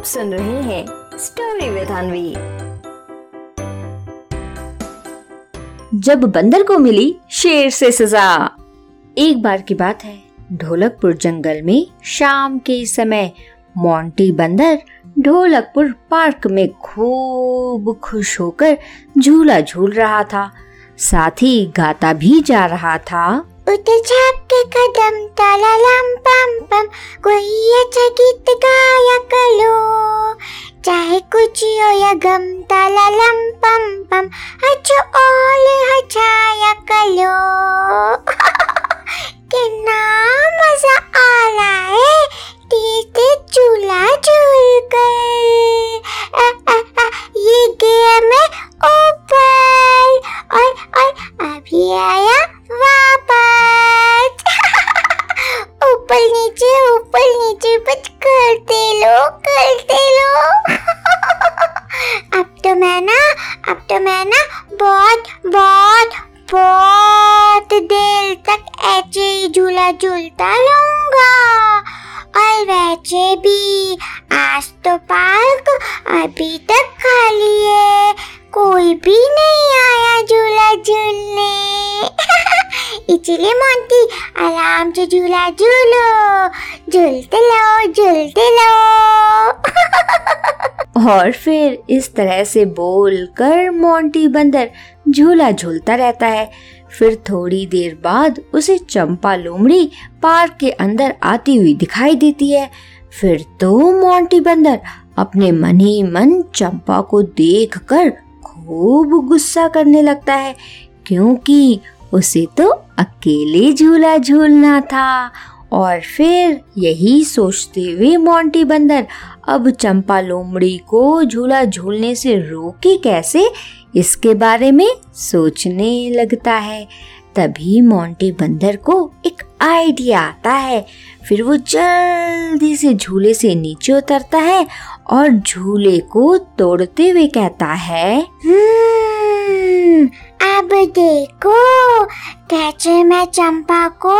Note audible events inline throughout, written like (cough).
आप सुन रहे हैं स्टोरी विद अनवी जब बंदर को मिली शेर से सजा। एक बार की बात है, ढोलकपुर जंगल में शाम के समय मोंटी बंदर ढोलकपुर पार्क में खूब खुश होकर झूला झूल रहा था। साथ ही गाता भी जा रहा था। उठ छाप के कदम ताला लम पम पम कोई अच्छा गीत गाया करो चाहे कुछ हो या गम ताला लम पम पम अच्छा ओल हछाया करो कितना मज़ा आ रहा है ऊपर नीचे बच करते लो करते लो। (laughs) अब तो मैं ना, अब तो मैं ना बहुत बहुत बहुत देर तक ऐसे ही झूला झूलता रहूँगा। और वैसे भी आज तो पार्क अभी तक खाली है। कोई भी नहीं आया झूला झूलने। इसलिए मोंटी आराम से झूला झूलो। झूलते लो झूलते लो (laughs) और फिर इस तरह से बोल कर मोंटी बंदर झूला झूलता रहता है। फिर थोड़ी देर बाद उसे चंपा लोमड़ी पार्क के अंदर आती हुई दिखाई देती है। फिर तो मोंटी बंदर अपने मन ही मन चंपा को देखकर खूब गुस्सा करने लगता है, क्योंकि उसे तो अकेले झूला झूलना था। और फिर यही सोचते हुए मोंटी बंदर अब चंपा लोमड़ी को झूला झूलने से रोके कैसे? इसके बारे में सोचने लगता है। तभी मोंटी बंदर को एक आइडिया आता है। फिर वो जल्दी से झूले से नीचे उतरता है और झूले को तोड़ते हुए कहता है हम्म, अब देखो कैसे मैं चंपा को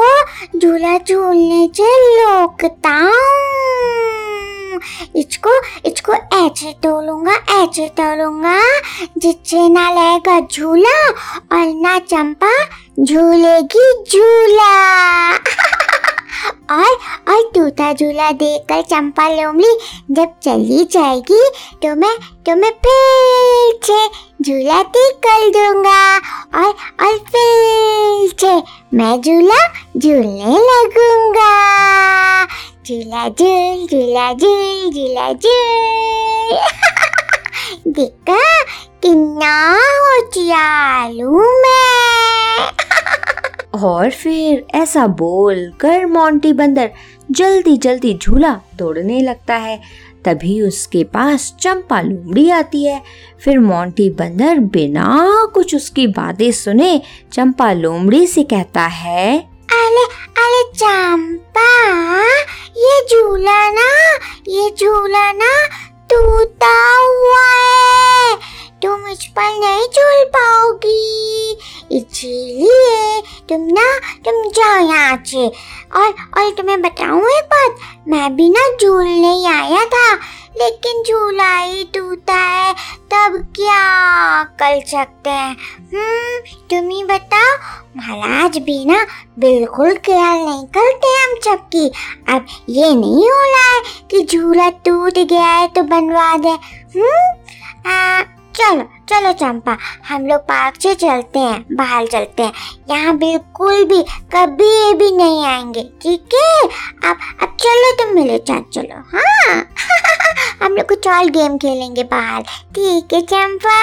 झूला झूलने से रोकता इसको इसको ऐसे तोलूँगा ऐसे तोलूँगा जिससे ना लगेगा झूला और ना चंपा झूलेगी झूला। और और टूटा झूला देखकर चंपा लोमड़ी जब चली जाएगी तो मैं तो मैं फिर से झूला ठीक कर दूँगा। और और फिर से मैं झूला झूलने लगूँगा। झूला झूल झूला झूल झूला झूल। (laughs) देखा कितना होशियार हूँ मैं। (laughs) और फिर ऐसा बोल कर मोंटी बंदर जल्दी जल्दी झूला तोड़ने लगता है। तभी उसके पास चंपा लोमड़ी आती है। फिर मोंटी बंदर बिना कुछ उसकी बातें सुने चंपा लोमड़ी से कहता है, अरे अरे चंपा, ये झूला ना, ये झूला ना टूटा हुआ है। तुम इस पर नहीं झूल पाओगी। इसीलिए तुम ना, तुम जाओ यहाँ से। और और तुम्हें बताऊँ एक बात? मैं भी ना झूलने ही आया था, लेकिन झूला ही टूटा है, तब क्या कर सकते हैं? हम्म तुम ही बताओ। महाराज भी ना बिल्कुल ख्याल नहीं करते हम सबकी। अब ये नहीं हो रहा है कि झूला टूट गया है तो बनवा दे। हम्म चलो चलो चंपा हम लोग पार्क से चलते हैं बाहर चलते हैं। यहाँ बिल्कुल भी कभी भी नहीं आएँगे ठीक है? अब अब चलो तुम मेरे साथ चलो हाँ। (laughs) हम लोग कुछ और गेम खेलेंगे बाहर ठीक है चंपा?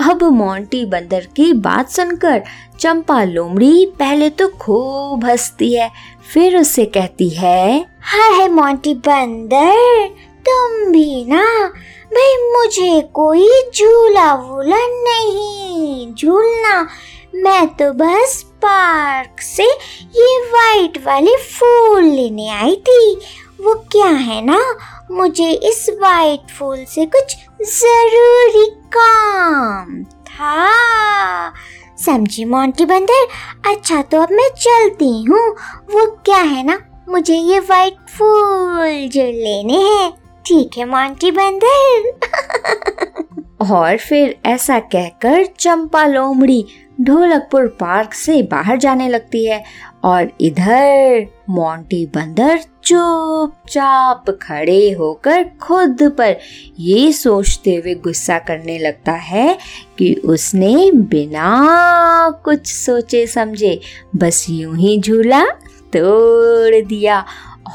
(laughs) अब मोंटी बंदर की बात सुनकर चंपा लोमड़ी पहले तो खूब हंसती है फिर उससे कहती है हाय मोंटी बंदर तुम भी ना भाई, मुझे कोई झूला वूला नहीं। झूलना, मैं तो बस पार्क से ये वाइट वाले फूल लेने आई थी। वो क्या है ना, मुझे इस वाइट फूल से कुछ ज़रूरी काम था। समझी मोंटी बंदर? अच्छा तो अब मैं चलती हूँ। वो क्या है ना, मुझे ये वाइट फूल जो लेने हैं। ठीक है मोंटी बंदर और फिर ऐसा कहकर चंपा लोमड़ी ढोलकपुर पार्क से बाहर जाने लगती है और इधर मोंटी बंदर चुपचाप खड़े होकर खुद पर ये सोचते हुए गुस्सा करने लगता है कि उसने बिना कुछ सोचे समझे बस यूँ ही झूला तोड़ दिया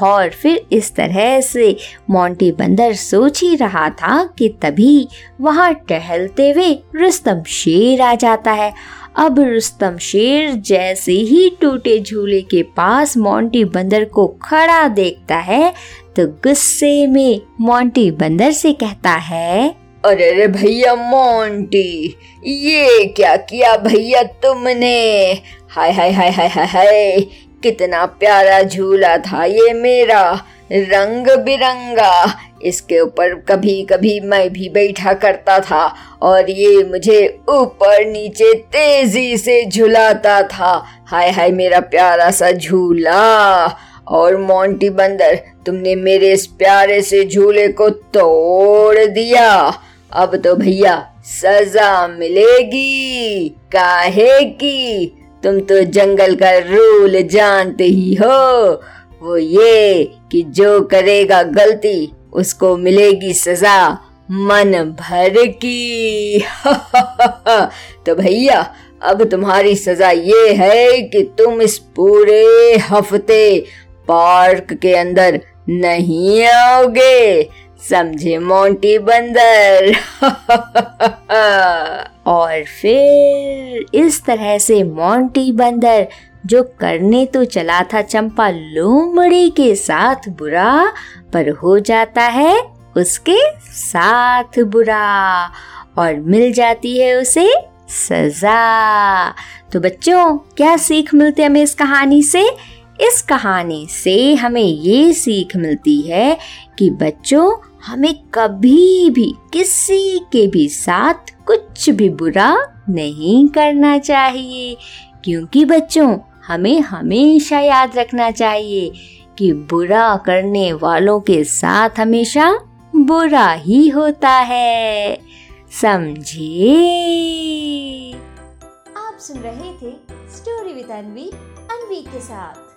और फिर इस तरह से मोंटी बंदर सोच ही रहा था कि तभी वहाँ टहलते हुए रुस्तम शेर आ जाता है। अब रुस्तम शेर जैसे ही टूटे झूले के पास मोंटी बंदर को खड़ा देखता है तो गुस्से में मोंटी बंदर से कहता है, अरे रे भैया मोंटी, ये क्या किया भैया तुमने? हाय हाय हाय हाय हाय कितना प्यारा झूला था ये मेरा रंग बिरंगा इसके ऊपर कभी कभी मैं भी बैठा करता था और ये मुझे ऊपर नीचे तेज़ी से झुलाता था। हाय हाय मेरा प्यारा सा झूला। और मोंटी बंदर, तुमने मेरे इस प्यारे से झूले को तोड़ दिया। अब तो भैया सजा मिलेगी, काहे की? तुम तो जंगल का रूल जानते ही हो। वो ये कि जो करेगा गलती, उसको मिलेगी सजा, मन भर की। (laughs) तो भैया, अब तुम्हारी सजा ये है कि तुम इस पूरे हफ़्ते पार्क के अंदर नहीं आओगे। समझे मोंटी बंदर। (laughs) और फिर इस तरह से मोंटी बंदर, जो करने तो चला था चंपा लोमड़ी के साथ बुरा, पर हो जाता है उसके साथ बुरा। और मिल जाती है उसे सजा। तो बच्चों, क्या सीख मिलती है हमें इस कहानी से? इस कहानी से हमें ये सीख मिलती है कि बच्चों हमें कभी भी किसी के भी साथ कुछ भी बुरा नहीं करना चाहिए। क्योंकि बच्चों, हमें हमेशा याद रखना चाहिए कि बुरा करने वालों के साथ हमेशा बुरा ही होता है। समझे? आप सुन रहे थे स्टोरी विद अनवी अनवी के साथ।